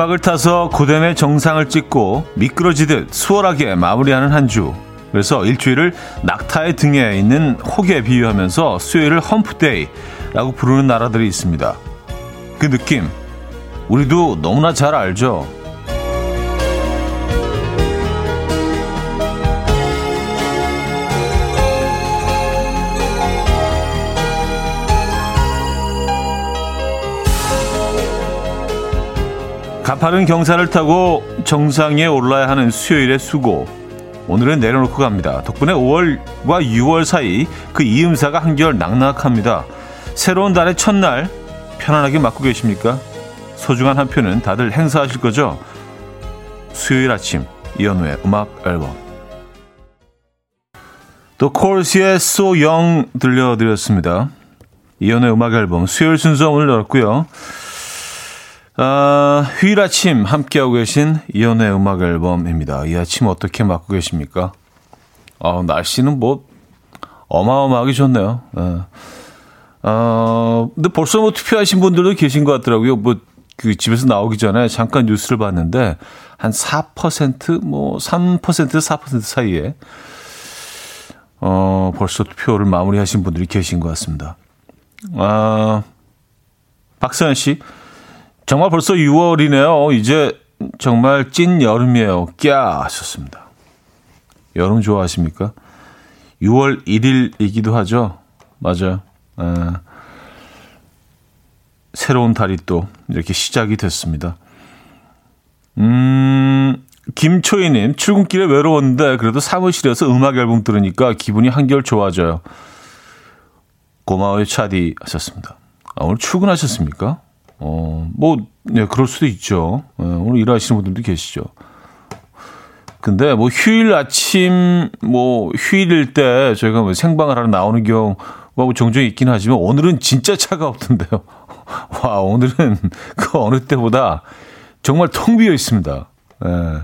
오르막을 타서 고됨의 정상을 찍고 미끄러지듯 수월하게 마무리하는 한 주. 그래서 일주일을 낙타의 등에 있는 혹에 비유하면서 수요일을 험프데이라고 부르는 나라들이 있습니다. 그 느낌 우리도 너무나 잘 알죠. 가파른 경사를 타고 정상에 올라야 하는 수요일의 수고. 오늘은 내려놓고 갑니다. 덕분에 5월과 6월 사이 그 이음사가 한결 낙낙합니다. 새로운 달의 첫날 편안하게 맞고 계십니까? 소중한 한 표는 다들 행사하실 거죠? 수요일 아침 이현우의 음악 앨범 또 코르스의 So Young 들려드렸습니다. 이현우의 음악 앨범 수요일 순서 오늘 열었고요. 아, 휴일 아침 함께하고 계신 이연의 음악 앨범입니다. 이 아침 어떻게 맞고 계십니까? 아, 날씨는 뭐 어마어마하게 좋네요. 아, 어, 근데 벌써 뭐 투표하신 분들도 계신 것 같더라고요. 뭐 그 집에서 나오기 전에 잠깐 뉴스를 봤는데 한 4%뭐 3% 4% 사이에 어, 벌써 투표를 마무리하신 분들이 계신 것 같습니다. 아, 박서연 씨. 정말 벌써 6월이네요. 이제 정말 찐 여름이에요. 꺄 하셨습니다. 여름 좋아하십니까? 6월 1일이기도 하죠. 맞아요. 에, 새로운 달이 또 이렇게 시작이 됐습니다. 음, 김초희님, 출근길에 외로웠는데 그래도 사무실에서 음악 앨범 들으니까 기분이 한결 좋아져요. 고마워요, 차디 하셨습니다. 아, 오늘 출근하셨습니까? 어, 뭐, 네, 그럴 수도 있죠. 네, 오늘 일하시는 분들도 계시죠. 근데 뭐 휴일 아침, 뭐 휴일일 때 저희가 뭐 생방을 하러 나오는 경우가 종종 있긴 하지만 오늘은 진짜 차가 없던데요. 와, 오늘은 그 어느 때보다 정말 텅 비어 있습니다. 예. 네.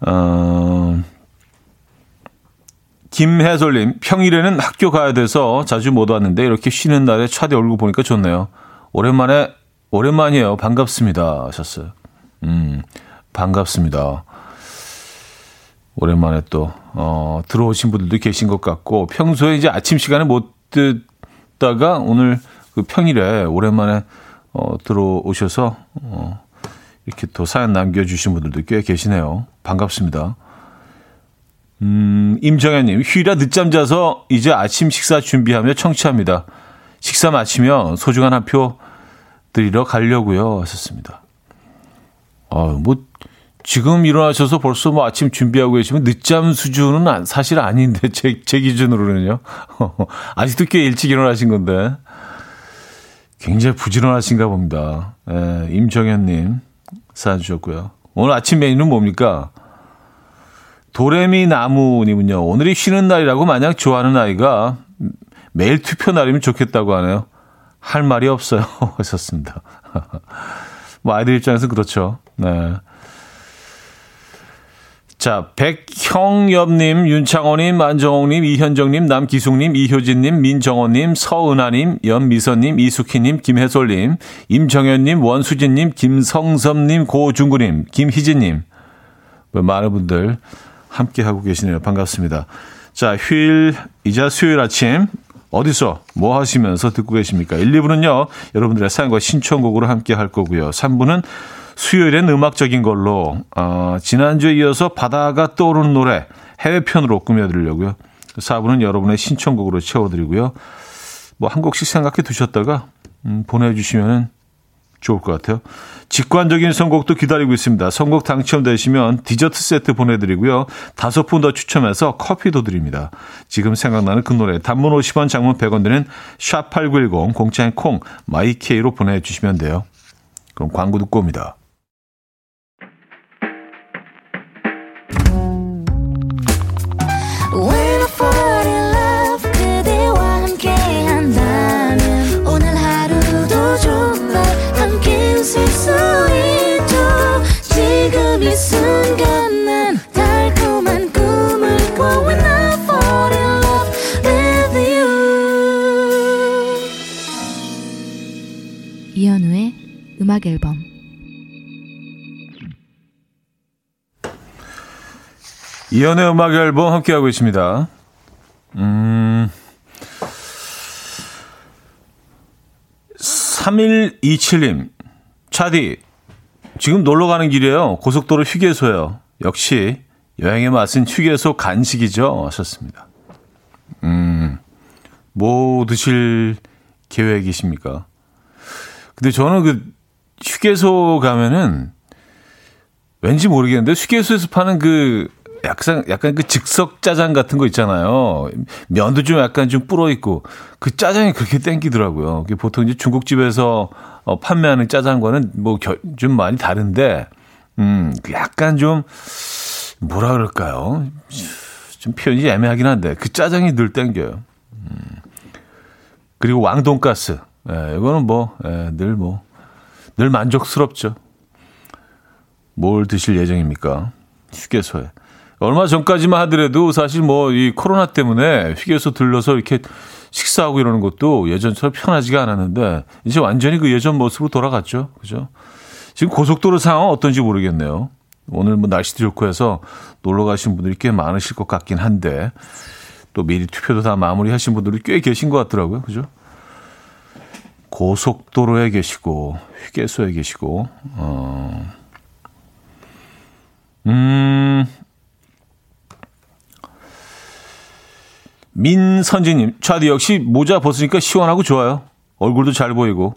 어, 김혜솔님, 평일에는 학교 가야 돼서 자주 못 왔는데 이렇게 쉬는 날에 차디 얼굴 보니까 좋네요. 오랜만에, 오랜만이에요. 반갑습니다. 하셨어요. 음, 반갑습니다. 오랜만에 또, 어, 들어오신 분들도 계신 것 같고, 평소에 이제 아침 시간에 못 듣다가 오늘 그 평일에 오랜만에, 어, 들어오셔서, 어, 이렇게 또 사연 남겨주신 분들도 꽤 계시네요. 반갑습니다. 음, 임정현님, 휴일아 늦잠 자서 이제 아침 식사 준비하며 청취합니다. 식사 마치며 소중한 한 표 드리러 가려고요. 하셨습니다. 아, 뭐, 지금 일어나셔서 벌써 뭐 아침 준비하고 계시면 늦잠 수준은 사실 아닌데, 제, 제 기준으로는요. 아직도 꽤 일찍 일어나신 건데. 굉장히 부지런하신가 봅니다. 예, 임정현님, 사연 주셨고요. 오늘 아침 메뉴는 뭡니까? 도레미 나무님은요, 오늘이 쉬는 날이라고 만약 좋아하는 아이가 매일 투표 날이면 좋겠다고 하네요. 할 말이 없어요. 하셨습니다. 뭐, 아이들 입장에서 그렇죠. 네. 자, 백형엽님, 윤창호님, 안정홍님, 이현정님, 남기숙님, 이효진님, 민정호님, 서은하님, 연미선님, 이숙희님, 김혜솔님, 임정현님, 원수진님, 김성섭님, 고중구님, 김희진님. 뭐 많은 분들 함께 하고 계시네요. 반갑습니다. 자, 휴일, 이자 수요일 아침 어디서 뭐 하시면서 듣고 계십니까? 1, 2부는요. 여러분들의 사연과 신청곡으로 함께 할 거고요. 3부는 수요일엔 음악적인 걸로 어, 지난주에 이어서 바다가 떠오르는 노래 해외편으로 꾸며드리려고요. 4부는 여러분의 신청곡으로 채워드리고요. 뭐 한 곡씩 생각해 두셨다가 음, 보내주시면 좋을 것 같아요. 직관적인 선곡도 기다리고 있습니다. 선곡 당첨되시면 디저트 세트 보내드리고요. 다섯 분 더 추첨해서 커피도 드립니다. 지금 생각나는 그 노래 단문 50원 장문 100원 드는 샵8910 공짜인 콩 마이케이로 보내주시면 돼요. 그럼 광고 듣고 옵니다. 음악 앨범 이연의 음악 앨범 함께하고 있습니다. 음, 3127님, 차디, 지금 놀러 가는 길이에요. 고속도로 휴게소요. 역시 여행의 맛은 휴게소 간식이죠. 하셨습니다. 음, 뭐 드실 계획이십니까? 근데 저는 그 휴게소 가면은 왠지 모르겠는데 휴게소에서 파는 그 약간 약간 그 즉석 짜장 같은 거 있잖아요. 면도 좀 약간 좀 불어 있고 그 짜장이 그렇게 땡기더라고요. 보통 이제 중국집에서 어, 판매하는 짜장과는 뭐 좀 많이 다른데 음, 그 약간 좀 뭐라 그럴까요? 좀 표현이 애매하긴 한데 그 짜장이 늘 땡겨요. 음. 그리고 왕돈가스. 예, 이거는 뭐, 예, 늘 뭐, 늘 만족스럽죠. 뭘 드실 예정입니까? 휴게소에. 얼마 전까지만 하더라도 사실 뭐 이 코로나 때문에 휴게소 들러서 이렇게 식사하고 이러는 것도 예전처럼 편하지가 않았는데 이제 완전히 그 예전 모습으로 돌아갔죠. 그죠? 지금 고속도로 상황 어떤지 모르겠네요. 오늘 뭐 날씨도 좋고 해서 놀러 가신 분들이 꽤 많으실 것 같긴 한데 또 미리 투표도 다 마무리 하신 분들이 꽤 계신 것 같더라고요. 그죠? 고속도로에 계시고 휴게소에 계시고 어 음. 민선지님, 차디 역시 모자 벗으니까 시원하고 좋아요. 얼굴도 잘 보이고.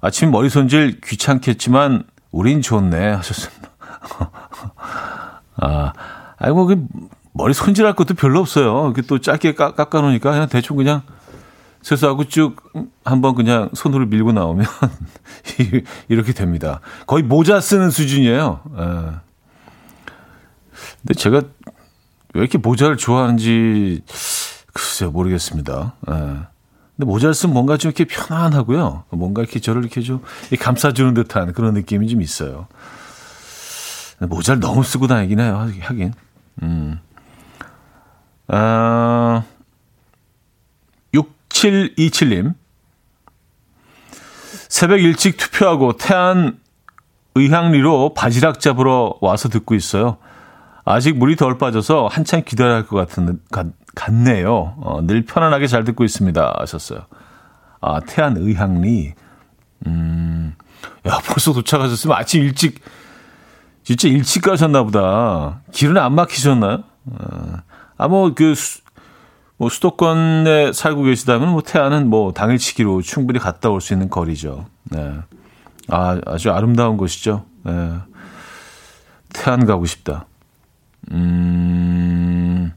아침 머리 손질 귀찮겠지만, 우린 좋네. 하셨습니다. 아, 아이고, 그 머리 손질할 것도 별로 없어요. 또 짧게 깎, 깎아놓으니까 그냥 대충 그냥 세수하고 쭉 한번 그냥 손으로 밀고 나오면 이렇게 됩니다. 거의 모자 쓰는 수준이에요. 예. 근데 제가 왜 이렇게 모자를 좋아하는지 글쎄요, 모르겠습니다. 예. 근데 모자를 쓰면 뭔가 좀 이렇게 편안하고요. 뭔가 이렇게 저를 이렇게 좀 감싸주는 듯한 그런 느낌이 좀 있어요. 모자를 너무 쓰고 다니긴 해요, 하긴. 음. 아, 6727님. 새벽 일찍 투표하고 태안 의향리로 바지락 잡으러 와서 듣고 있어요. 아직 물이 덜 빠져서 한참 기다려야 할 것 같은, 같, 같네요. 어, 늘 편안하게 잘 듣고 있습니다. 하셨어요. 아, 태안 의향리. 음, 야, 벌써 도착하셨으면 아침 일찍, 진짜 일찍 가셨나 보다. 길은 안 막히셨나요? 어, 아, 뭐, 그, 수, 뭐, 수도권에 살고 계시다면, 뭐, 태안은 뭐, 당일치기로 충분히 갔다 올 수 있는 거리죠. 네. 아, 아주 아름다운 곳이죠. 네. 태안 가고 싶다. 음.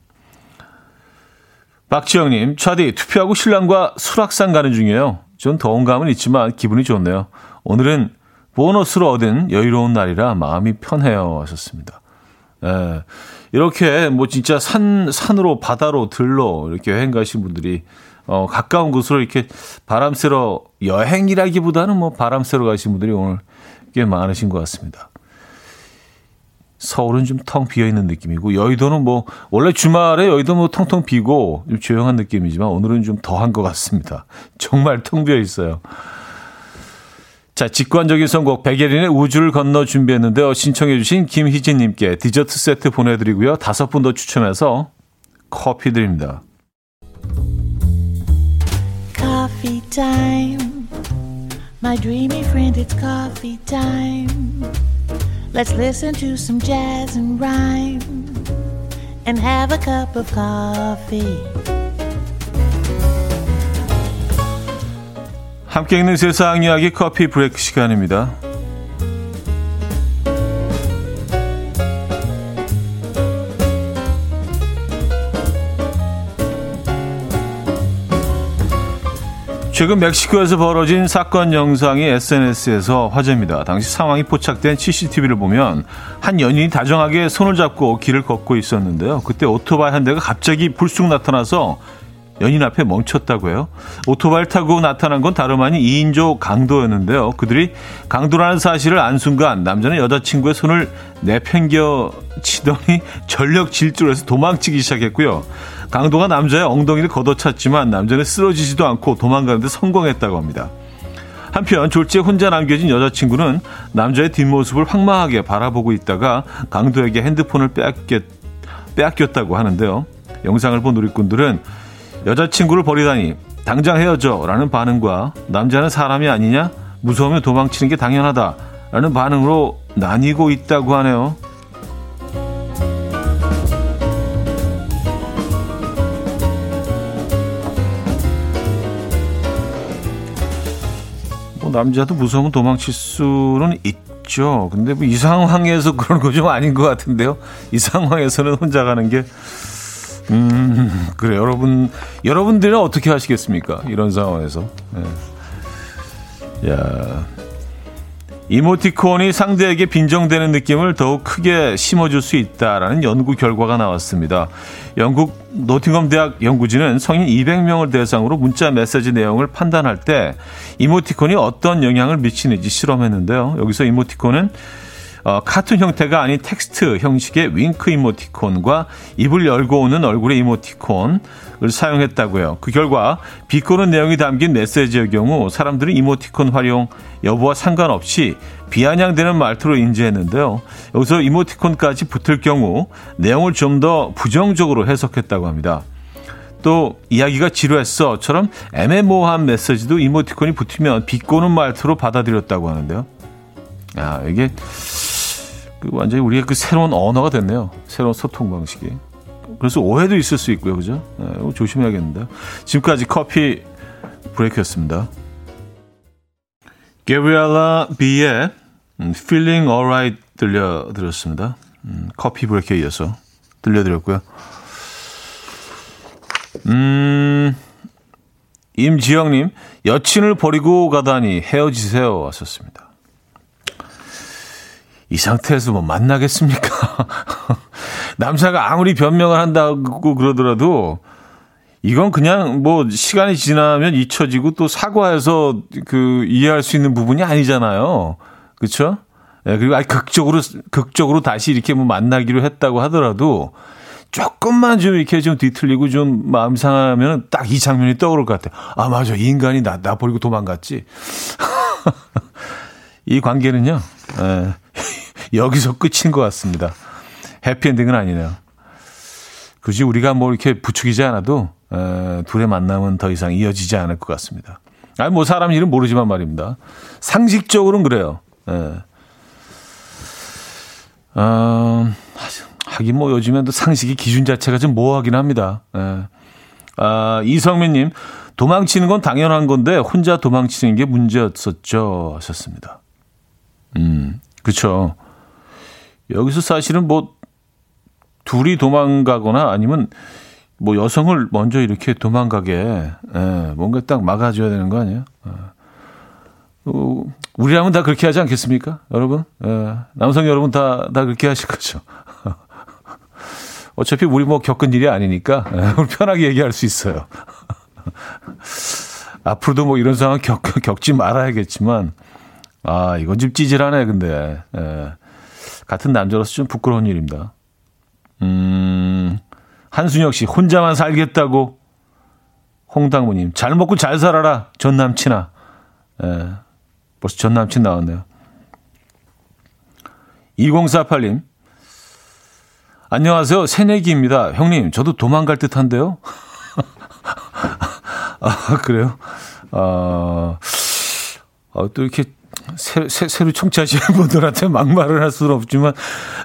박지영님, 차디, 투표하고 신랑과 수락산 가는 중이에요. 좀 더운 감은 있지만 기분이 좋네요. 오늘은 보너스로 얻은 여유로운 날이라 마음이 편해요. 하셨습니다. 예. 이렇게 뭐 진짜 산, 산으로 바다로 들로 이렇게 여행 가신 분들이 어, 가까운 곳으로 이렇게 바람 쐬러 여행이라기보다는 뭐 바람 쐬러 가신 분들이 오늘 꽤 많으신 것 같습니다. 서울은 좀 텅 비어 있는 느낌이고 여의도는 뭐 원래 주말에 여의도 뭐 텅텅 비고 좀 조용한 느낌이지만 오늘은 좀 더한 것 같습니다. 정말 텅 비어 있어요. 자, 직관적인 선곡 백예린의 우주를 건너 준비했는데요. 신청해 주신 김희진 님께 디저트 세트 보내 드리고요. 다섯 분 더 추첨해서 커피 드립니다. Coffee time. My dreamy friend, it's coffee time. Let's listen to some jazz and rhyme and have a cup of coffee. 함께 있는 세상 이야기 커피 브레이크 시간입니다. 최근 멕시코에서 벌어진 사건 영상이 SNS에서 화제입니다. 당시 상황이 포착된 CCTV를 보면 한 연인이 다정하게 손을 잡고 길을 걷고 있었는데요. 그때 오토바이 한 대가 갑자기 불쑥 나타나서 연인 앞에 멈췄다고 해요. 오토바이를 타고 나타난 건 다름 아닌 2인조 강도였는데요. 그들이 강도라는 사실을 안 순간 남자는 여자친구의 손을 내팽겨 치더니 전력 질주를 해서 도망치기 시작했고요. 강도가 남자의 엉덩이를 걷어찼지만 남자는 쓰러지지도 않고 도망가는데 성공했다고 합니다. 한편 졸지에 혼자 남겨진 여자친구는 남자의 뒷모습을 황망하게 바라보고 있다가 강도에게 핸드폰을 빼앗겼, 빼앗겼다고 하는데요. 영상을 본 누리꾼들은 여자친구를 버리다니 당장 헤어져 라는 반응과 남자는 사람이 아니냐 무서우면 도망치는 게 당연하다 라는 반응으로 나뉘고 있다고 하네요. 뭐 남자도 무서우면 도망칠 수는 있죠. 근데 뭐 이 상황에서 그런 거 좀 아닌 것 같은데요. 이 상황에서는 혼자 가는 게 음, 그래. 여러분, 여러분들은 어떻게 하시겠습니까? 이런 상황에서. 네. 야. 이모티콘이 상대에게 빈정되는 느낌을 더욱 크게 심어줄 수 있다라는 연구 결과가 나왔습니다. 영국 노팅엄 대학 연구진은 성인 200명을 대상으로 문자 메시지 내용을 판단할 때 이모티콘이 어떤 영향을 미치는지 실험했는데요. 여기서 이모티콘은 어, 카툰 형태가 아닌 텍스트 형식의 윙크 이모티콘과 입을 열고 웃는 얼굴의 이모티콘을 사용했다고요. 그 결과 비꼬는 내용이 담긴 메시지의 경우 사람들은 이모티콘 활용 여부와 상관없이 비아냥대는 말투로 인지했는데요. 여기서 이모티콘까지 붙을 경우 내용을 좀 더 부정적으로 해석했다고 합니다. 또 이야기가 지루했어처럼 애매모호한 메시지도 이모티콘이 붙으면 비꼬는 말투로 받아들였다고 하는데요. 아, 이게 그 완전히 우리의 그 새로운 언어가 됐네요. 새로운 소통 방식이. 그래서 오해도 있을 수 있고요. 그죠? 네, 조심해야겠는데. 지금까지 커피 브레이크였습니다. 게브리엘라 비의 Feeling Alright 들려드렸습니다. 음, 커피 브레이크에 이어서 들려드렸고요. 음, 임지영님, 여친을 버리고 가다니 헤어지세요. 왔었습니다. 이 상태에서 뭐 만나겠습니까? 남자가 아무리 변명을 한다고 그러더라도 이건 그냥 뭐 시간이 지나면 잊혀지고 또 사과해서 그 이해할 수 있는 부분이 아니잖아요. 그렇죠? 네, 그리고 아니 극적으로 극적으로 다시 이렇게 뭐 만나기로 했다고 하더라도 조금만 좀 이렇게 좀 뒤틀리고 좀 마음 상하면 딱 이 장면이 떠오를 것 같아요. 아 맞아 이 인간이 나 나 버리고 도망갔지. 이 관계는요. 에, 여기서 끝인 것 같습니다. 해피엔딩은 아니네요. 굳이 우리가 뭐 이렇게 부추기지 않아도 에, 둘의 만남은 더 이상 이어지지 않을 것 같습니다. 아니 뭐 사람 일은 모르지만 말입니다. 상식적으로는 그래요. 에. 어, 하긴 뭐 요즘엔 또 상식의 기준 자체가 좀 모호하긴 합니다. 에. 아, 이성민님, 도망치는 건 당연한 건데 혼자 도망치는 게 문제였었죠. 하셨습니다. 음, 그렇죠. 여기서 사실은 뭐 둘이 도망가거나 아니면 뭐 여성을 먼저 이렇게 도망가게 예, 뭔가 딱 막아줘야 되는 거 아니에요? 예. 어, 우리라면 다 그렇게 하지 않겠습니까, 여러분? 예, 남성 여러분 다 다 그렇게 하실 거죠. 어차피 우리 뭐 겪은 일이 아니니까 예, 우리 편하게 얘기할 수 있어요. 앞으로도 뭐 이런 상황 겪, 겪지 말아야겠지만 아 이건 좀 찌질하네 근데 예. 같은 남자로서 좀 부끄러운 일입니다. 음, 한순혁 씨, 혼자만 살겠다고. 홍당무님, 잘 먹고 잘 살아라. 전 남친아. 예, 벌써 전 남친 나왔네요. 2048님, 안녕하세요. 새내기입니다. 형님, 저도 도망갈 듯 한데요. 아, 그래요? 어, 어, 또 이렇게 새, 새, 새로 청취하시는 분들한테 막말을 할 수는 없지만,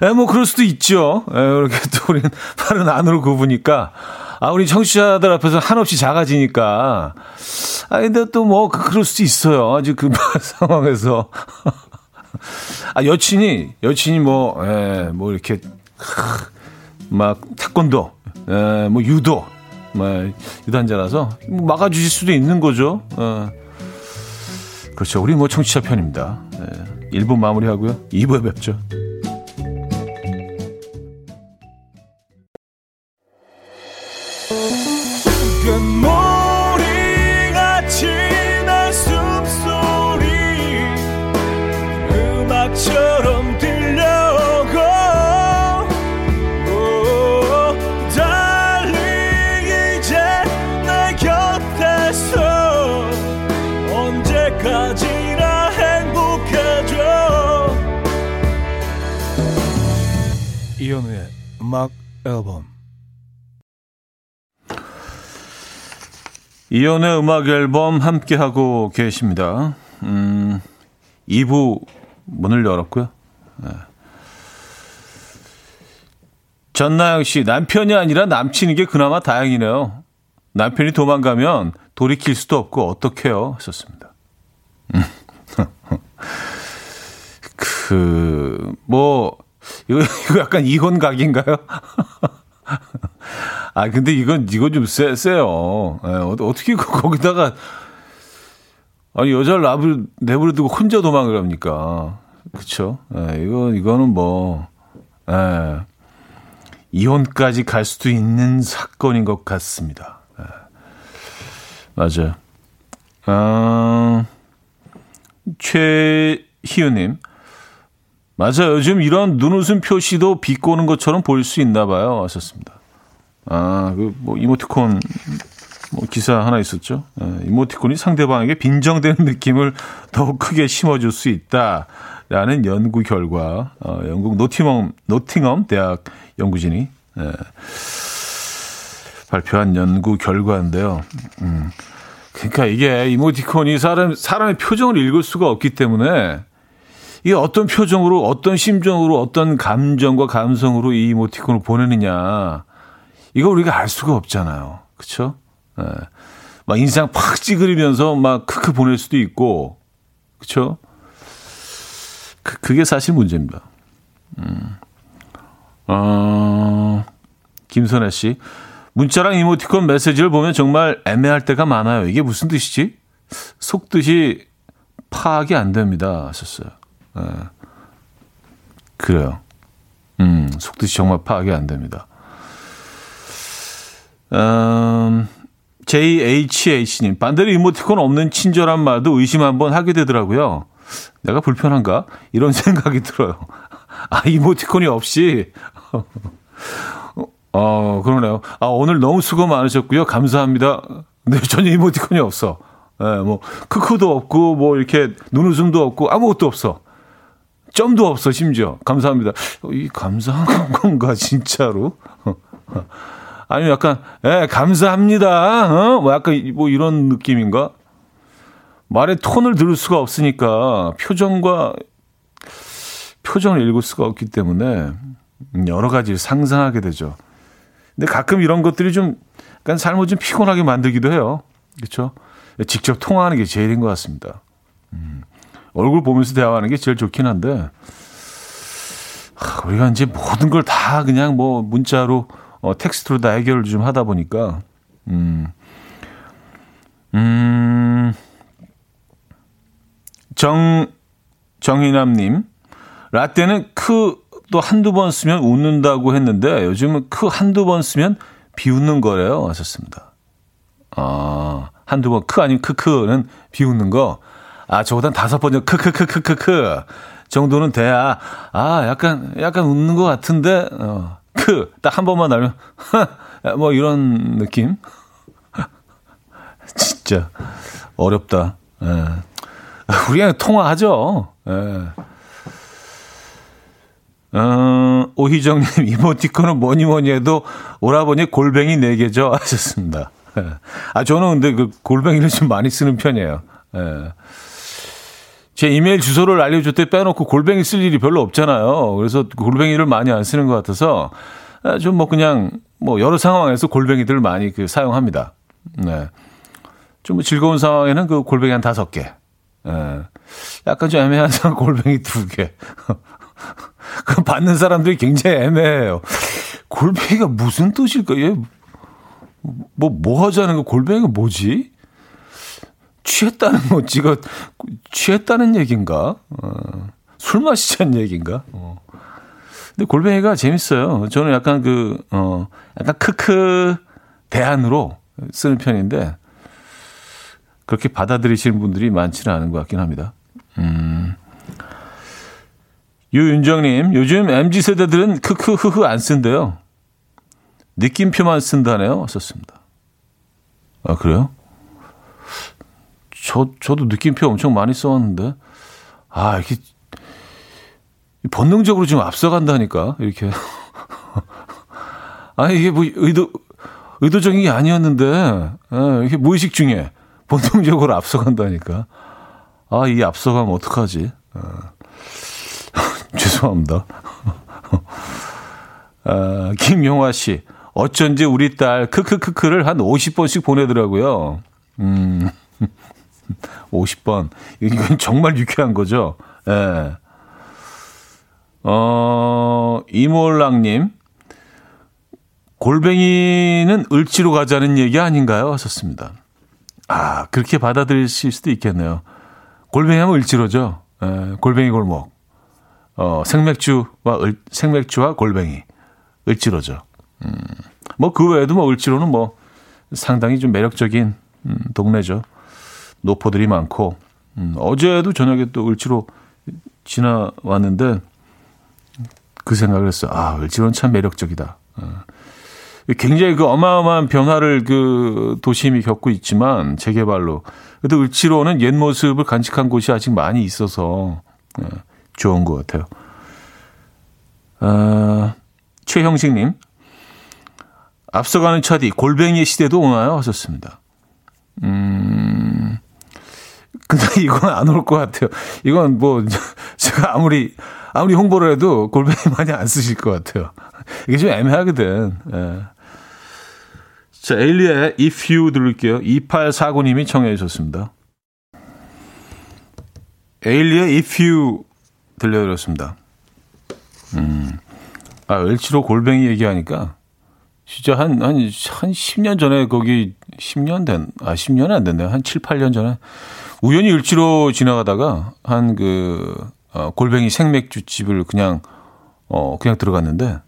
에, 뭐, 그럴 수도 있죠. 에, 이렇게 또 우리는 팔은 안으로 굽으니까. 아, 우리 청취자들 앞에서 한없이 작아지니까. 아, 근데 또 뭐, 그, 그럴 수도 있어요. 아주 그 상황에서. 아, 여친이, 여친이 뭐, 에, 뭐, 이렇게, 막, 태권도, 에, 뭐, 유도, 뭐, 유단자라서, 뭐 막아주실 수도 있는 거죠. 어. 그렇죠. 우리 뭐 청취자 편입니다. 네. 1부 마무리하고요. 2부에 뵙죠. 이현우의 음악 앨범 이연의 음악 앨범 함께하고 계십니다. 음, 2부 문을 열었고요. 네. 전나영 씨, 남편이 아니라 남친인 게 그나마 다행이네요. 남편이 도망가면 돌이킬 수도 없고 어떡해요? 하셨습니다. 음. 그, 뭐, 이거, 이거 약간 이혼 각인가요? 아, 근데 이건, 이건 좀 세, 세요. 예, 어떻게 거기다가, 아니, 여자를 놔불, 내버려 두고 혼자 도망을 합니까? 그쵸? 예, 이거, 이거는 뭐, 예, 이혼까지 갈 수도 있는 사건인 것 같습니다. 예, 맞아요. 아, 최희우님. 맞아요. 요즘 이런 눈웃음 표시도 비꼬는 것처럼 보일 수 있나 봐요. 하셨습니다. 아, 그, 뭐, 이모티콘, 뭐, 기사 하나 있었죠. 예, 이모티콘이 상대방에게 빈정되는 느낌을 더욱 크게 심어줄 수 있다. 라는 연구 결과, 어, 영국 노팅엄, 노팅엄 대학 연구진이, 예, 발표한 연구 결과인데요. 음. 그러니까 이게 이모티콘이 사람, 사람의 표정을 읽을 수가 없기 때문에 이게 어떤 표정으로, 어떤 심정으로, 어떤 감정과 감성으로 이 이모티콘을 보내느냐. 이거 우리가 알 수가 없잖아요. 예. 막 인상 팍 찌그리면서 막 크크 보낼 수도 있고, 그쵸? 그, 그게 사실 문제입니다. 음. 어, 김선혜 씨. 문자랑 이모티콘 메시지를 보면 정말 애매할 때가 많아요. 이게 무슨 뜻이지? 속뜻이 파악이 안 됩니다. 하셨어요. 예. 그래요. 음, 속뜻이 정말 파악이 안 됩니다. 음, JHH님, 반대로 이모티콘 없는 친절한 말도 의심 한번 하게 되더라고요. 내가 불편한가? 이런 생각이 들어요. 아, 이모티콘이 없이. 어, 그러네요. 아, 오늘 너무 수고 많으셨고요. 감사합니다. 네, 전혀 이모티콘이 없어. 예, 네, 뭐, 크크도 없고, 뭐, 이렇게 눈웃음도 없고, 아무것도 없어. 점도 없어, 심지어. 감사합니다. 이 감사한 건가, 진짜로? 아니면 약간, 예, 감사합니다. 어? 뭐 약간 뭐 이런 느낌인가? 말의 톤을 들을 수가 없으니까 표정과 표정을 읽을 수가 없기 때문에 여러 가지 상상하게 되죠. 근데 가끔 이런 것들이 좀 약간 삶을 좀 피곤하게 만들기도 해요. 그렇죠? 직접 통화하는 게 제일인 것 같습니다. 음, 얼굴 보면서 대화하는 게 제일 좋긴 한데 하, 우리가 이제 모든 걸 다 그냥 뭐 문자로 어, 텍스트로 다 해결을 좀 하다 보니까, 음, 음, 정, 정희남 님, 라떼는 크 또 한두 번 쓰면 웃는다고 했는데 요즘은 크 한두 번 쓰면 비웃는 거래요. 하셨습니다. 아, 한두 번, 크 아니면 크크는 비웃는 거. 아, 저보단 다섯 번, 크크크크크크 정도는 돼야, 아, 약간, 약간 웃는 것 같은데, 어, 크, 딱 한 번만 하면, 뭐 이런 느낌? 진짜 어렵다. 예. 우리 그냥 통화하죠. 예. 어, 오희정님, 이모티콘은 뭐니 뭐니 해도 오라버니 골뱅이 4개죠. 하셨습니다. 예. 아, 저는 근데 그 골뱅이를 좀 많이 쓰는 편이에요. 예. 제 이메일 주소를 알려줄 때 빼놓고 골뱅이 쓸 일이 별로 없잖아요. 그래서 골뱅이를 많이 안 쓰는 것 같아서 좀 뭐 그냥 뭐 여러 상황에서 골뱅이들을 많이 그 사용합니다. 네. 좀뭐 즐거운 상황에는 그 골뱅이 한 다섯 개. 예. 약간 좀 애매한 상황 골뱅이 두 개. 그 받는 사람들이 굉장히 애매해요. 골뱅이가 무슨 뜻일까? 얘 뭐, 뭐 하자는 거 골뱅이가 뭐지? 취했다는 거지가 취했다는 얘기인가? 어, 술 마시자는 얘기인가? 어. 근데 골뱅이가 재밌어요. 저는 약간 그, 어, 약간 크크 대안으로 쓰는 편인데, 그렇게 받아들이시는 분들이 많지는 않은 것 같긴 합니다. 음. 유윤정님, 요즘 MZ세대들은 크크흐흐 안 쓴대요. 느낌표만 쓴다네요. 썼습니다. 아, 그래요? 저, 저도 느낌표 엄청 많이 써왔는데, 아, 이렇게, 본능적으로 지금 앞서간다니까, 이렇게. 아니, 이게 뭐, 의도, 의도적인 게 아니었는데, 예, 이게 무의식 중에 본능적으로 앞서간다니까. 아, 이 앞서가면 어떡하지? 어. 죄송합니다. 아, 김용화 씨. 어쩐지 우리 딸 크크크크를 한 50번씩 보내더라고요. 음. 50번. 이건 정말 유쾌한 거죠. 예. 네. 어, 이몰랑님. 골뱅이는 을지로 가자는 얘기 아닌가요? 하셨습니다. 아, 그렇게 받아들이실 수도 있겠네요. 골뱅이 하면 을지로죠. 에, 골뱅이 골목. 어, 생맥주와 을, 생맥주와 골뱅이. 을지로죠. 음, 뭐 그 외에도 뭐 을지로는 뭐 상당히 좀 매력적인 음, 동네죠. 노포들이 많고 음, 어제도 저녁에 또 을지로 지나왔는데 그 생각을 했어요. 아, 을지로는 참 매력적이다. 어. 굉장히 그 어마어마한 변화를 그 도심이 겪고 있지만 재개발로 그래도 을지로는 옛 모습을 간직한 곳이 아직 많이 있어서 네, 좋은 것 같아요. 아, 최형식님 앞서가는 차디 골뱅이의 시대도 오나요? 하셨습니다. 음, 근데 이건 안 올 것 같아요. 이건 뭐 제가 아무리 아무리 홍보를 해도 골뱅이 많이 안 쓰실 것 같아요. 이게 좀 애매하거든. 예. 자, 에일리의 If You 들을게요. 2849님이 청해 주셨습니다. 에일리의 If You 들려드렸습니다. 음. 아, 을지로 골뱅이 얘기하니까 진짜 한, 한, 한 10년 전에 거기 10년 된, 아, 10년은 안 됐네요. 한 7, 8년 전에 우연히 을지로 지나가다가 한 그, 어, 골뱅이 생맥주 집을 그냥, 어, 그냥 들어갔는데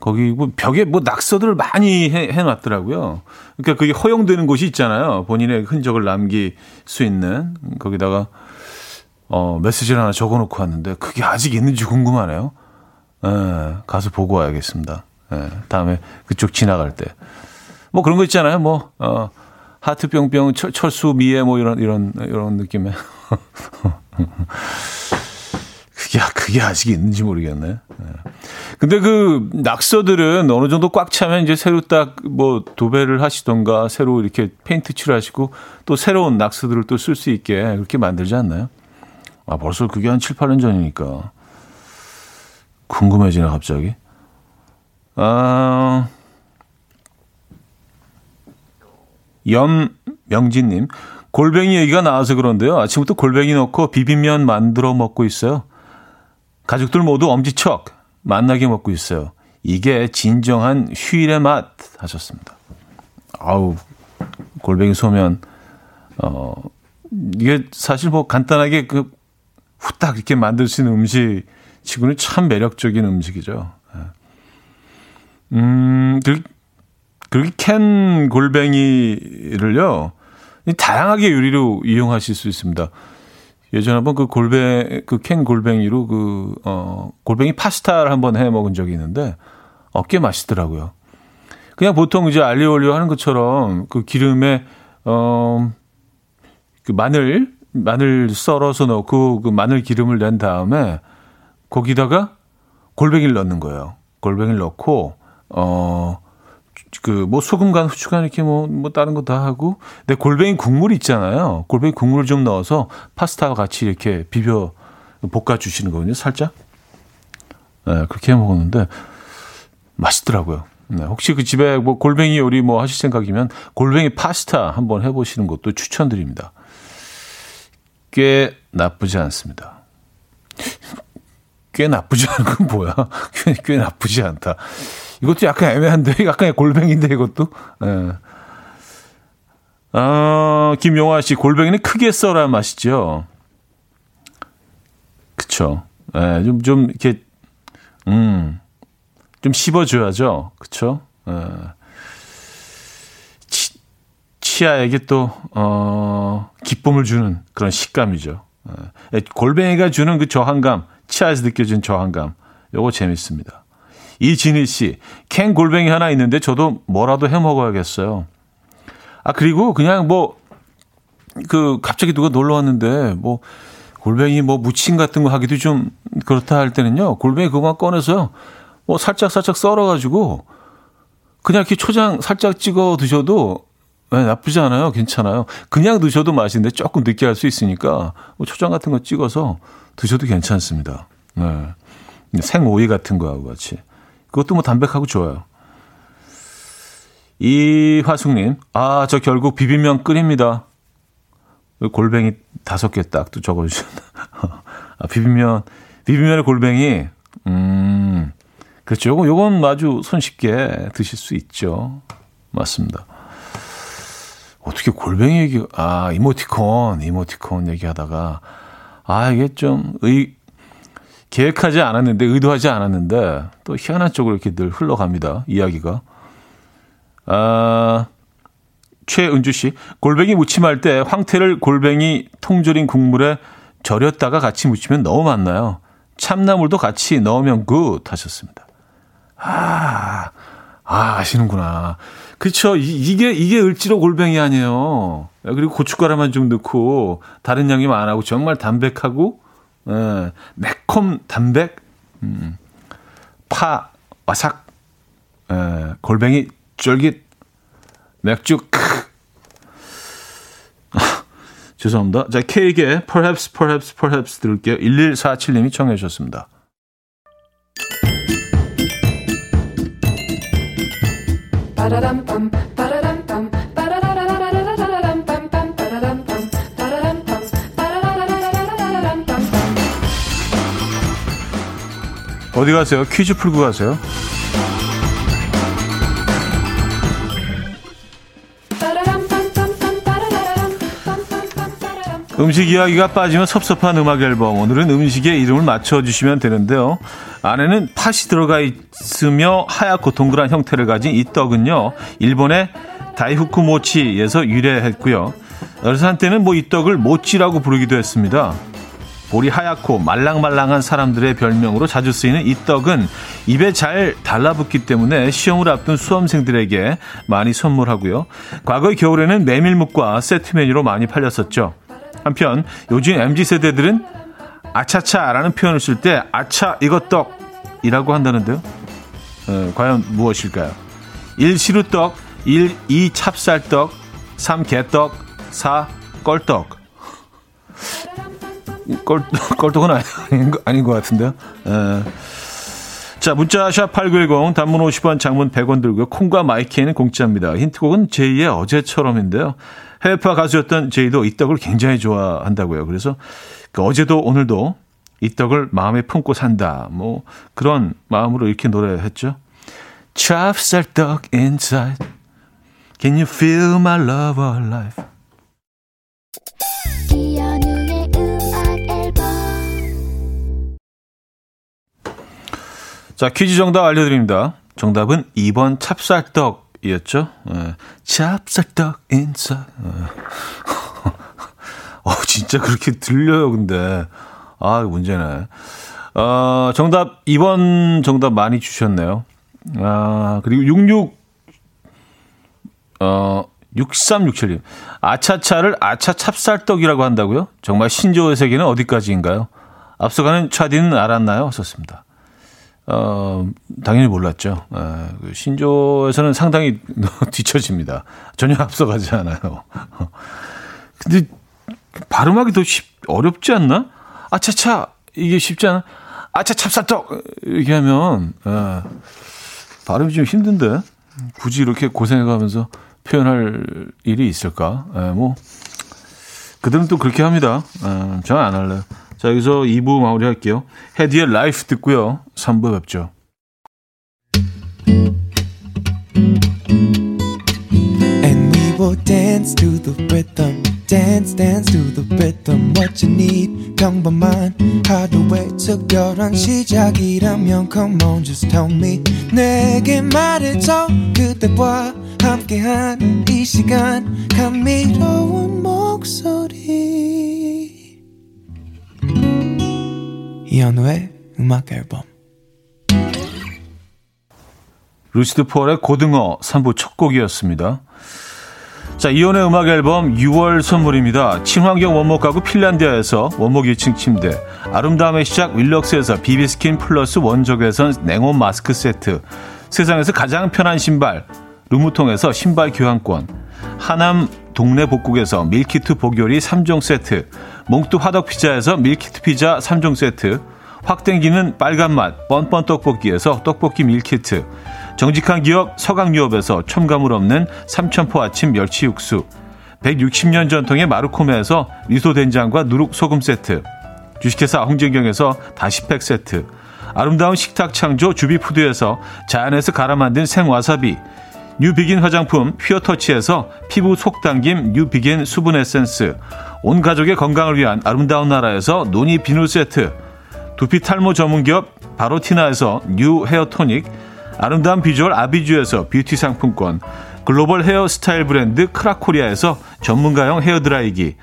거기 뭐 벽에 뭐 낙서들을 많이 해, 해놨더라고요. 그러니까 그게 허용되는 곳이 있잖아요. 본인의 흔적을 남길 수 있는 거기다가 어 메시지를 하나 적어놓고 왔는데 그게 아직 있는지 궁금하네요. 예, 가서 보고 와야겠습니다. 예, 다음에 그쪽 지나갈 때. 뭐 그런 거 있잖아요. 뭐, 어, 하트 뿅뿅 철, 철수 미에 뭐 이런, 이런, 이런 느낌의. 그게, 그게 아직 있는지 모르겠네. 예. 근데 그 낙서들은 어느 정도 꽉 차면 이제 새로 딱 뭐 도배를 하시던가 새로 이렇게 페인트 칠하시고 또 새로운 낙서들을 또 쓸 수 있게 그렇게 만들지 않나요? 아, 벌써 그게 한 7, 8년 전이니까. 궁금해지네, 갑자기. 아, 염명진님, 골뱅이 얘기가 나와서 그런데요. 아침부터 골뱅이 넣고 비빔면 만들어 먹고 있어요. 가족들 모두 엄지척. 만나게 먹고 있어요. 이게 진정한 휴일의 맛 하셨습니다. 아우 골뱅이 소면 어 이게 사실 뭐 간단하게 그 후딱 이렇게 만들 수 있는 음식 치고는 참 매력적인 음식이죠. 예. 음, 그, 그렇게 캔 골뱅이를요, 다양하게 요리로 이용하실 수 있습니다. 예전에 한번 그 골뱅 그 캔 골뱅이로 그 어 골뱅이 파스타를 한번 해 먹은 적이 있는데 어 꽤 맛있더라고요. 그냥 보통 이제 알리올리오 하는 것처럼 그 기름에 어 그 마늘 마늘 썰어서 넣고 그 마늘 기름을 낸 다음에 거기다가 골뱅이를 넣는 거예요. 골뱅이를 넣고 어 그 뭐 소금 간 후추 간 이렇게 뭐뭐 뭐 다른 거 다 하고 근데 골뱅이 국물 있잖아요. 골뱅이 국물을 좀 넣어서 파스타와 같이 이렇게 비벼 볶아 주시는 거거든요. 살짝. 네, 그렇게 해 먹었는데 맛있더라고요. 네, 혹시 그 집에 뭐 골뱅이 요리 뭐 하실 생각이면 골뱅이 파스타 한번 해 보시는 것도 추천드립니다. 꽤 나쁘지 않습니다. 꽤 나쁘지 않은 건 뭐야? 꽤, 꽤 나쁘지 않다. 이것도 약간 애매한데, 약간의 골뱅인데, 이것도. 예. 아, 김용화 씨, 골뱅이는 크게 썰어야 맛있죠. 그쵸. 예, 좀, 좀, 이렇게, 음, 좀 씹어줘야죠. 그쵸. 예. 치, 치아에게 또, 어, 기쁨을 주는 그런 식감이죠. 예. 골뱅이가 주는 그 저항감, 치아에서 느껴진 저항감. 요거 재밌습니다. 이진희 씨, 캔 골뱅이 하나 있는데 저도 뭐라도 해 먹어야겠어요. 아, 그리고 그냥 뭐, 그, 갑자기 누가 놀러 왔는데, 뭐, 골뱅이 뭐 무침 같은 거 하기도 좀 그렇다 할 때는요, 골뱅이 그거만 꺼내서요, 뭐 살짝 살짝 썰어가지고 그냥 이렇게 초장 살짝 찍어 드셔도 네, 나쁘지 않아요. 괜찮아요. 그냥 드셔도 맛있는데 조금 느끼할 수 있으니까 뭐 초장 같은 거 찍어서 드셔도 괜찮습니다. 네. 생오이 같은 거하고 같이. 그것도 뭐 담백하고 좋아요. 이화숙님, 아, 저 결국 비빔면 끓입니다. 골뱅이 다섯 개 딱 또 적어주셨나. 아, 비빔면, 비빔면의 골뱅이, 음, 그렇죠. 요건, 요건 아주 손쉽게 드실 수 있죠. 맞습니다. 어떻게 골뱅이 얘기, 아, 이모티콘, 이모티콘 얘기하다가, 아, 이게 좀, 의, 계획하지 않았는데, 의도하지 않았는데, 또 희한한 쪽으로 이렇게 늘 흘러갑니다. 이야기가. 아, 최은주 씨, 골뱅이 무침할 때 황태를 골뱅이 통조림 국물에 절였다가 같이 무치면 너무 맛나요. 참나물도 같이 넣으면 good 하셨습니다. 아, 아, 아시는구나. 그쵸. 이, 게 이게 을지로 골뱅이 아니에요. 그리고 고춧가루만 좀 넣고, 다른 양념 안 하고, 정말 담백하고, 예, 매콤 담백, 음, 파, 와삭, 예, 골뱅이 쫄깃, 맥주, 크. 아, 죄송합니다. 자, K에게 perhaps, perhaps, perhaps 들을게요. 1147님이 청해 주셨습니다. 어디 가세요? 퀴즈 풀고 가세요. 음식 이야기가 빠지면 섭섭한 음악 앨범. 오늘은 음식의 이름을 맞춰주시면 되는데요. 안에는 팥이 들어가 있으며 하얗고 동그란 형태를 가진 이 떡은요. 일본의 다이후쿠 모치에서 유래했고요. 어렸을 한때는 뭐 이 떡을 모찌라고 부르기도 했습니다. 볼이 하얗고 말랑말랑한 사람들의 별명으로 자주 쓰이는 이 떡은 입에 잘 달라붙기 때문에 시험을 앞둔 수험생들에게 많이 선물하고요. 과거의 겨울에는 메밀묵과 세트 메뉴로 많이 팔렸었죠. 한편 요즘 MZ 세대들은 아차차라는 표현을 쓸 때 아차 이것 떡이라고 한다는데요. 어, 과연 무엇일까요? 1. 시루떡 1. 2. 찹쌀떡 3. 개떡 4. 껄떡 껄, 껄떡은 아닌, 아닌 것 같은데요. 에. 자, 문자 샵8910 단문 50원 장문 100원 들고요. 콩과 마이키에는 공짜입니다. 힌트곡은 제2의 어제처럼인데요. 해외파 가수였던 제이도 이 떡을 굉장히 좋아한다고요. 그래서 그 어제도 오늘도 이 떡을 마음에 품고 산다. 뭐 그런 마음으로 이렇게 노래했죠. 찹쌀떡 inside. Can you feel my love alive? 자, 퀴즈 정답 알려드립니다. 정답은 2번 찹쌀떡 이었죠. 예. 찹쌀떡 인사. 예. 어, 진짜 그렇게 들려요, 근데. 아, 문제네. 어, 정답, 2번 정답 많이 주셨네요. 아, 그리고 66, 어, 6367님. 아차차를 아차 찹쌀떡이라고 한다고요? 정말 신조어 세계는 어디까지인가요? 앞서가는 차디는 알았나요? 썼습니다. 어, 당연히 몰랐죠. 어, 신조에서는 상당히 뒤처집니다. 전혀 앞서가지 않아요. 근데 발음하기 더 쉽, 어렵지 않나? 아차차, 이게 쉽지 않아? 아차 찹쌀떡! 이렇게 하면, 어, 발음이 좀 힘든데? 굳이 이렇게 고생해가면서 표현할 일이 있을까? 에, 뭐, 그들은 또 그렇게 합니다. 에, 저는 안 할래요. 자, 여기서 2부 마무리할게요. 헤디의 라이프 듣고요. 3부 뵙죠. 시작이라면 come on just tell me 내게 말해줘 그대와 함께한 이 시간 감미로운 목소리 이현우의 음악 앨범 루시드 폴의 고등어 3부 첫 곡이었습니다. 자, 이혼의 음악 앨범 6월 선물입니다. 친환경 원목 가구 핀란디아에서 원목 2층 침대, 아름다움의 시작 윌럭스에서 비비스킨 플러스 원적외선 냉온 마스크 세트, 세상에서 가장 편한 신발, 르무통에서 신발 교환권, 하남 동네 복국에서 밀키트 복요리 3종 세트, 몽뚜 화덕 피자에서 밀키트 피자 3종 세트, 확 땡기는 빨간 맛 뻔뻔 떡볶이에서 떡볶이 밀키트, 정직한 기업 서강유업에서 첨가물 없는 삼천포 아침 멸치 육수 160년 전통의 마르코메에서 미소 된장과 누룩 소금 세트 주식회사 홍진경에서 다시팩 세트 아름다운 식탁 창조 주비푸드에서 자연에서 갈아 만든 생와사비 뉴비긴 화장품 퓨어터치에서 피부 속당김 뉴비긴 수분 에센스. 온 가족의 건강을 위한 아름다운 나라에서 노니 비누 세트. 두피 탈모 전문기업 바로티나에서 뉴 헤어토닉. 아름다운 비주얼 아비주에서 뷰티 상품권, 글로벌 헤어 스타일 브랜드 크라코리아에서 전문가용 헤어드라이기,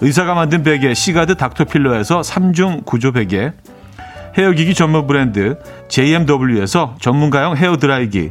의사가 만든 베개 시가드 닥터필러에서 3중 구조 베개, 헤어기기 전문 브랜드 JMW에서 전문가용 헤어드라이기,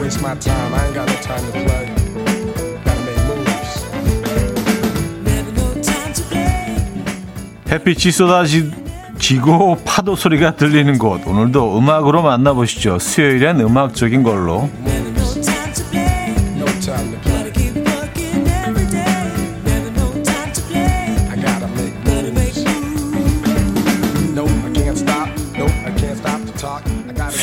Waste my time. I ain't got no time to play. Gotta make moves. 햇빛이 쏟아지고 파도 소리가 들리는 곳. 오늘도 음악으로 만나보시죠. 수요일엔 음악적인 걸로.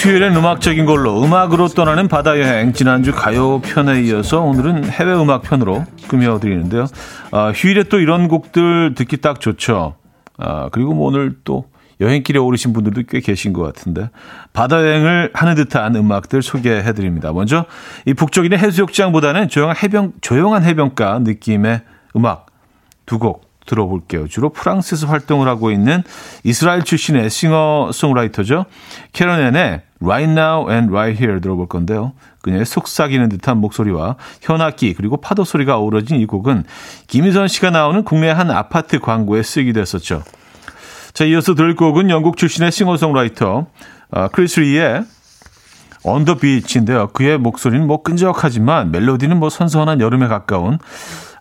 수요일엔 음악적인 걸로 음악으로 떠나는 바다 여행 지난주 가요 편에 이어서 오늘은 해외 음악 편으로 꾸며드리는데요. 아, 휴일에 또 이런 곡들 듣기 딱 좋죠. 아, 그리고 뭐 오늘 또 여행길에 오르신 분들도 꽤 계신 것 같은데 바다 여행을 하는 듯한 음악들 소개해드립니다. 먼저 이 북쪽인의 해수욕장보다는 조용한 해변 조용한 해변가 느낌의 음악 두 곡 들어볼게요. 주로 프랑스에서 활동을 하고 있는 이스라엘 출신의 싱어송라이터죠. 캐런앤의 Right Now and Right Here 들어볼 건데요. 그녀의 속삭이는 듯한 목소리와 현악기 그리고 파도 소리가 어우러진 이 곡은 김희선 씨가 나오는 국내 한 아파트 광고에 쓰기도 했었죠. 자, 이어서 들을 곡은 영국 출신의 싱어송라이터 어, 크리스 리아의 the Beach인데요. 그의 목소리는 뭐 끈적하지만 멜로디는 뭐 선선한 여름에 가까운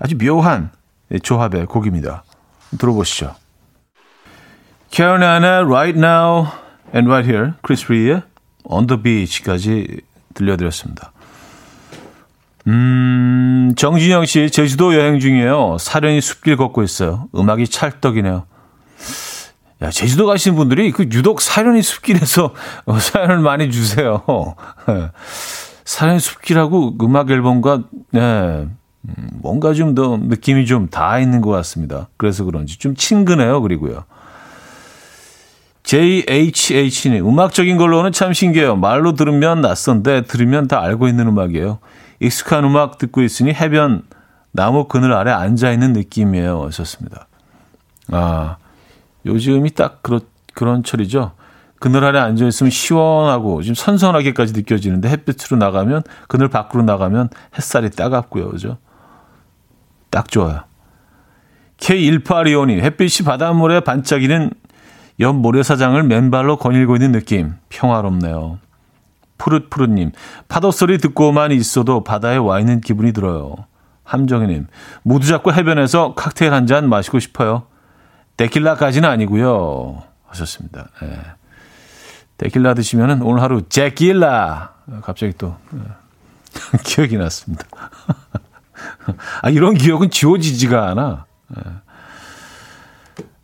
아주 묘한 조합의 곡입니다. 들어보시죠. 캐롤라나 Right Now and Right Here, 크리스 리의 On the Beach까지 들려드렸습니다. 음, 정진영 씨, 제주도 여행 중이에요. 사련이 숲길 걷고 있어요. 음악이 찰떡이네요. 야, 제주도 가시는 분들이 그 유독 사련이 숲길에서 사연을 많이 주세요. 사련이 숲길하고 음악 앨범과, 네, 뭔가 좀 더 느낌이 좀 다 있는 것 같습니다. 그래서 그런지 좀 친근해요. 그리고요. JHH님, 음악적인 걸로는 참 신기해요. 말로 들으면 낯선데 들으면 다 알고 있는 음악이에요. 익숙한 음악 듣고 있으니 해변 나무 그늘 아래 앉아 있는 느낌이에요. 하셨습니다. 아, 요즘이 딱 그렇, 그런 철이죠. 그늘 아래 앉아 있으면 시원하고 좀 선선하게까지 느껴지는데 햇빛으로 나가면, 그늘 밖으로 나가면 햇살이 따갑고요. 그죠? 딱 좋아요. K1825님, 햇빛이 바닷물에 반짝이는 옆 모래사장을 맨발로 거닐고 있는 느낌. 평화롭네요. 푸릇푸릇님, 파도 소리 듣고만 있어도 바다에 와 있는 기분이 들어요. 함정희님, 모두 잡고 해변에서 칵테일 한 잔 마시고 싶어요. 데킬라까지는 아니고요. 하셨습니다. 네. 데킬라 드시면은 오늘 하루 제킬라 갑자기 또 네. 기억이 났습니다. 아 이런 기억은 지워지지가 않아. 네.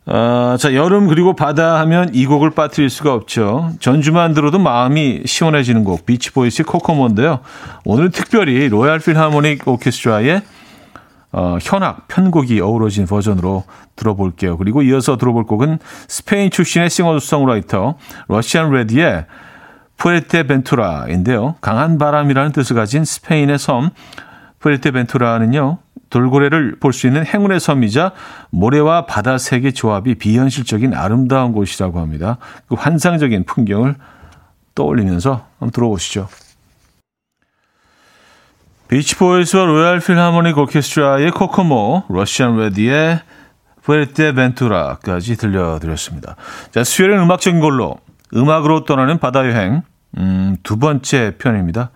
어, 자, 여름 그리고 바다 하면 이 곡을 빠뜨릴 수가 없죠. 전주만 들어도 마음이 시원해지는 곡, 비치보이스 코코모인데요. 오늘 특별히 로얄 필하모닉 오케스트라의 어, 현악, 편곡이 어우러진 버전으로 들어볼게요. 그리고 이어서 들어볼 곡은 스페인 출신의 싱어송라이터 러시안 레드의 푸에르테 벤투라인데요. 강한 바람이라는 뜻을 가진 스페인의 섬 푸에르테 벤투라는요. 돌고래를 볼 수 있는 행운의 섬이자 모래와 바다 색의 조합이 비현실적인 아름다운 곳이라고 합니다. 그 환상적인 풍경을 떠올리면서 한번 들어보시죠. 비치보이스와 로얄 필하모닉 오케스트라의 코코모, 러시안 레드의 푸에르테 벤투라까지 들려드렸습니다. 자, 수요일은 음악적인 걸로 음악으로 떠나는 바다 여행 음, 두 번째 편입니다.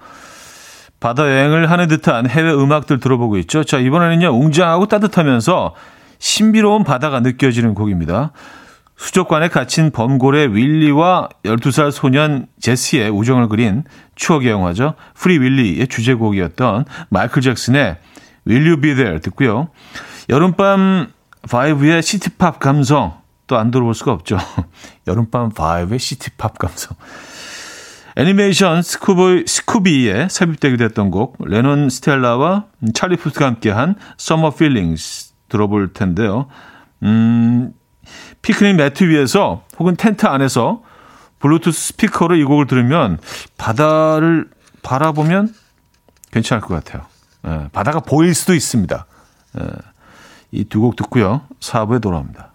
바다 여행을 하는 듯한 해외 음악들 들어보고 있죠. 자, 이번에는요, 웅장하고 따뜻하면서 신비로운 바다가 느껴지는 곡입니다. 수족관에 갇힌 범고래 윌리와 12살 소년 제시의 우정을 그린 추억의 영화죠. Free Willy의 주제곡이었던 마이클 잭슨의 Will You Be There 듣고요. 여름밤 vibe의 city pop 감성 또 안 들어볼 수가 없죠. 여름밤 vibe의 city pop 감성. 애니메이션 스쿠비, 스쿠비에 삽입되기도 했던 곡 레논 스텔라와 찰리 푸스가 함께한 Summer Feelings 들어볼 텐데요. 음, 피크닉 매트 위에서 혹은 텐트 안에서 블루투스 스피커로 이 곡을 들으면 바다를 바라보면 괜찮을 것 같아요. 예, 바다가 보일 수도 있습니다. 예, 이두 곡 듣고요. 4부에 돌아옵니다.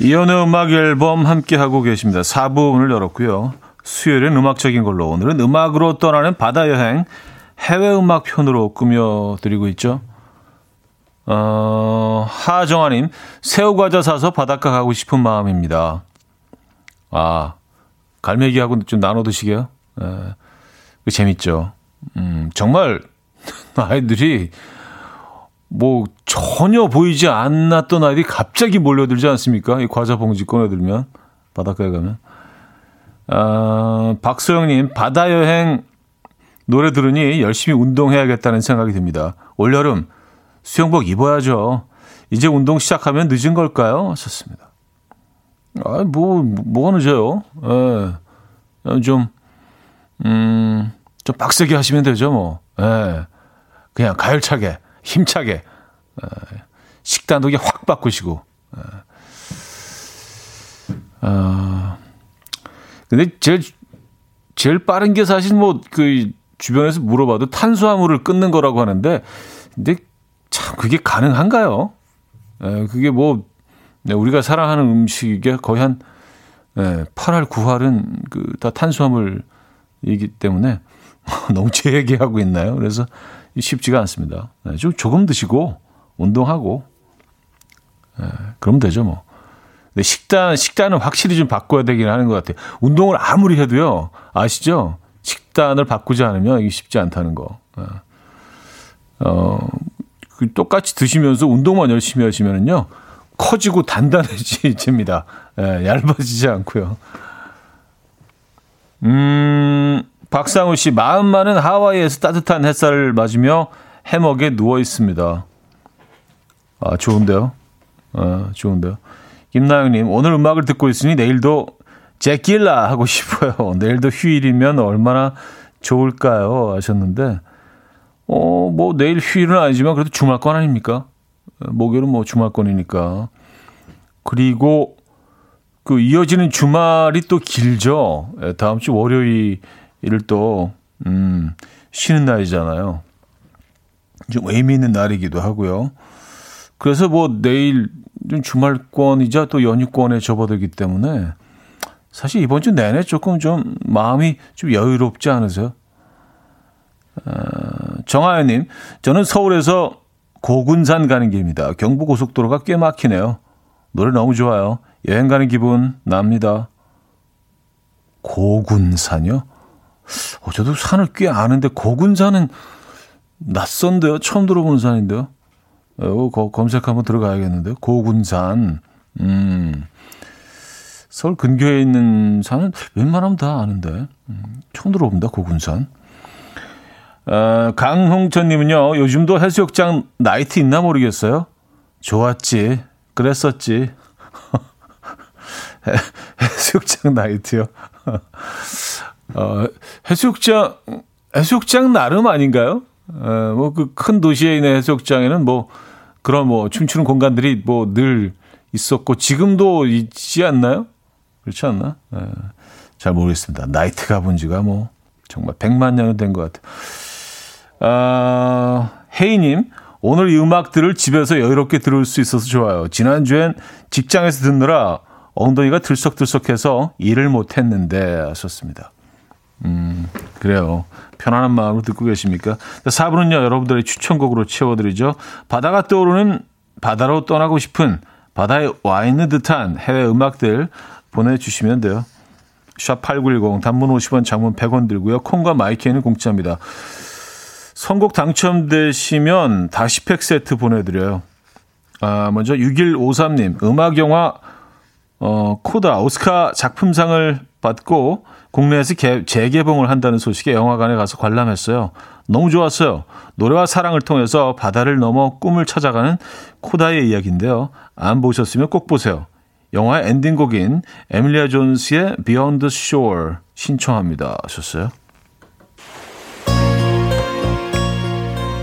이현우의 음악 앨범 함께 하고 계십니다 4부 문을 열었고요 수요일은 음악적인 걸로 오늘은 음악으로 떠나는 바다 여행 해외 음악 편으로 꾸며 드리고 있죠. 어, 하정아님, 새우 과자 사서 바닷가 가고 싶은 마음입니다. 아, 갈매기하고 좀 나눠 드시게요? 에, 그 재밌죠. 음, 정말 아이들이 뭐 전혀 보이지 않았던 아이들이 갑자기 몰려들지 않습니까? 이 과자 봉지 꺼내들면 바닷가에 가면. 아, 박소영님, 바다 여행 노래 들으니 열심히 운동해야겠다는 생각이 듭니다. 올 여름 수영복 입어야죠. 이제 운동 시작하면 늦은 걸까요? 하셨습니다. 아, 뭐, 뭐가 늦어요? 예. 좀, 음, 좀 빡세게 하시면 되죠, 뭐. 예. 그냥 가열차게, 힘차게, 예. 식단도 확 바꾸시고. 예. 아, 근데 제일, 제일 빠른 게 사실 뭐, 그, 주변에서 물어봐도 탄수화물을 끊는 거라고 하는데, 근데 참 그게 가능한가요? 에, 예, 그게 뭐 네, 우리가 사랑하는 음식에 거의 한 예, 8할 9할은 그 다 탄수화물이기 때문에 너무 제 얘기하고 있나요? 그래서 쉽지가 않습니다. 네, 좀 조금 드시고 운동하고 예, 그러면 되죠 뭐. 근데 식단 식단은 확실히 좀 바꿔야 되긴 하는 것 같아요. 운동을 아무리 해도요 아시죠? 식단을 바꾸지 않으면 이게 쉽지 않다는 거. 예. 어, 그 똑같이 드시면서 운동만 열심히 하시면은요 커지고 단단해집니다. 예, 얇아지지 않고요. 음, 박상우 씨 마음 많은 하와이에서 따뜻한 햇살을 맞으며 해먹에 누워 있습니다. 아 좋은데요. 아, 좋은데요. 김나영님 오늘 음악을 듣고 있으니 내일도 제킬라 하고 싶어요. 내일도 휴일이면 얼마나 좋을까요? 하셨는데 어, 뭐 내일 휴일은 아니지만 그래도 주말권 아닙니까? 목요일은 뭐 주말권이니까. 그리고 그 이어지는 주말이 또 길죠. 예, 다음 주 월요일 을 또, 음, 쉬는 날이잖아요. 좀 의미 있는 날이기도 하고요. 그래서 뭐 내일 좀 주말권이자 또 연휴권에 접어들기 때문에 사실 이번 주 내내 조금 좀 마음이 좀 여유롭지 않으세요? 어, 정하연님, 저는 서울에서 고군산 가는 길입니다. 경부고속도로가 꽤 막히네요. 노래 너무 좋아요. 여행 가는 기분 납니다. 고군산요? 어, 저도 산을 꽤 아는데 고군산은 낯선데요. 처음 들어보는 산인데요. 어, 거, 검색 한번 들어가야겠는데요. 고군산. 음. 서울 근교에 있는 산은 웬만하면 다 아는데. 음, 처음 들어봅니다. 고군산. 어, 강홍천님은요, 요즘도 해수욕장 나이트 있나 모르겠어요. 좋았지. 그랬었지. 해수욕장 나이트요. 어, 해수욕장, 해수욕장 나름 아닌가요? 어, 뭐그 큰 도시에 있는 해수욕장에는 뭐 그런 뭐 춤추는 공간들이 뭐 늘 있었고 지금도 있지 않나요? 그렇지 않나? 에, 잘 모르겠습니다. 나이트 가본 지가 뭐 정말 100만 년은 된 것 같아요. 아, 혜이님, 오늘 이 음악들을 집에서 여유롭게 들을 수 있어서 좋아요. 지난주엔 직장에서 듣느라 엉덩이가 들썩들썩해서 일을 못했는데 하셨습니다. 음, 그래요. 편안한 마음으로 듣고 계십니까? 4부는요, 여러분들의 추천곡으로 채워드리죠. 바다가 떠오르는 바다로 떠나고 싶은 바다에 와 있는 듯한 해외 음악들 보내주시면 돼요. 샵8910 단문 50원 장문 100원 들고요. 콩과 마이키에는 공짜입니다. 선곡 당첨되시면 다시 팩 세트 보내드려요. 아, 먼저 6153님 음악 영화 어, 코다 오스카 작품상을 받고 국내에서 개, 재개봉을 한다는 소식에 영화관에 가서 관람했어요. 너무 좋았어요. 노래와 사랑을 통해서 바다를 넘어 꿈을 찾아가는 코다의 이야기인데요. 안 보셨으면 꼭 보세요. 영화의 엔딩곡인 에밀리아 존스의 Beyond the Shore 신청합니다. 하셨어요.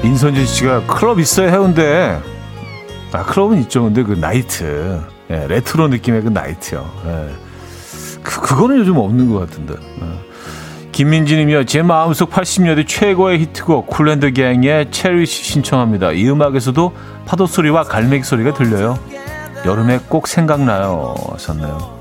인선진 씨가 클럽 있어요 해운대. 아 클럽은 있죠. 근데 그 나이트, 예, 레트로 느낌의 그 나이트요. 예. 그 그거는 요즘 없는 것 같은데. 예. 김민지님이요. 제 마음속 80년대 최고의 히트곡 쿨 앤 더 갱의 Cherish 신청합니다. 이 음악에서도 파도 소리와 갈매기 소리가 들려요. 여름에 꼭 생각나요. 하셨네요.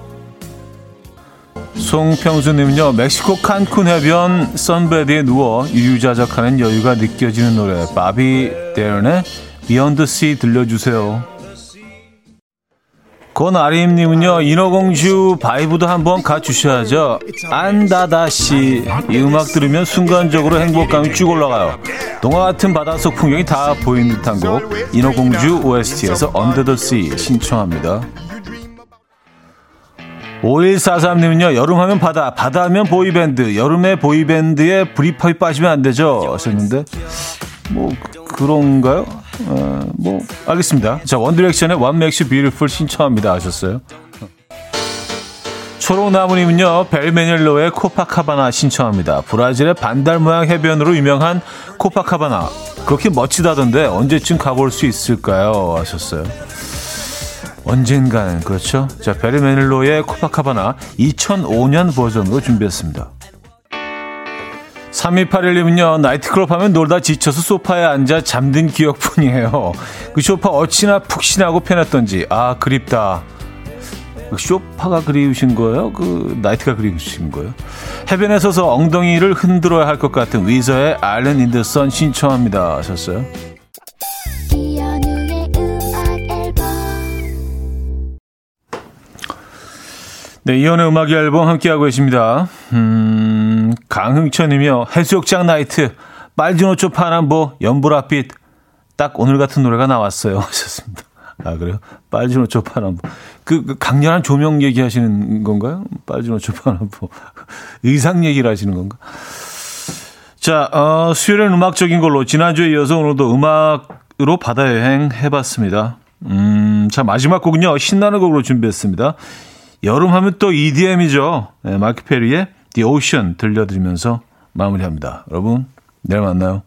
송평수님은요, 멕시코 칸쿤 해변 선베드에 누워 유유자적하는 여유가 느껴지는 노래, 바비 대런의 the Sea 들려주세요. 권아림님은요, 인어공주 vibe도 한번 가주셔야죠. Under the Sea. 이 음악 들으면 순간적으로 행복감이 쭉 올라가요. 동화 같은 바닷속 풍경이 다 보이는 듯한 곡, 인어공주 OST에서 the Sea 신청합니다. 5143님은요, 여름하면 바다, 바다하면 boy band, 여름에 boy band에 Britpop이 빠지면 안 되죠. 하셨는데, 뭐, 그런가요? 어, 뭐, 알겠습니다. 자, 원디렉션의 You Beautiful 신청합니다. 하셨어요. 초록나무님은요, 벨메닐로의 코파카바나 신청합니다. 브라질의 반달 모양 해변으로 유명한 코파카바나. 그렇게 멋지다던데 언제쯤 가볼 수 있을까요? 하셨어요. 언젠가는 그렇죠. 자, 베리 메닐로의 코파카바나 2005년 버전으로 준비했습니다. 3281님은요, 나이트클럽 하면 놀다 지쳐서 소파에 앉아 잠든 기억뿐이에요. 그 소파 어찌나 푹신하고 편했던지, 아, 그립다. 그 쇼파가 그리우신 거예요? 그 나이트가 그리우신 거예요? 해변에 서서 엉덩이를 흔들어야 할 것 같은 위저의 Island in the Sun 신청합니다. 하셨어요? 네, 이연의 음악 앨범 함께하고 계십니다. 음, 강흥천이며 해수욕장 나이트, 빨주노초 파남보, 연보라빛, 딱 오늘 같은 노래가 나왔어요. 하셨습니다. 아, 그래요? 빨주노초 파남보. 그, 그, 강렬한 조명 얘기하시는 건가요? 빨주노초 파남보. 의상 얘기를 하시는 건가? 자, 어, 수요일엔 음악적인 걸로 지난주에 이어서 오늘도 음악으로 바다 여행 해봤습니다. 음, 자, 마지막 곡은요, 신나는 곡으로 준비했습니다. 여름 하면 또 EDM이죠. 네, 마크 페리의 The Ocean 들려드리면서 마무리합니다. 여러분, 내일 만나요.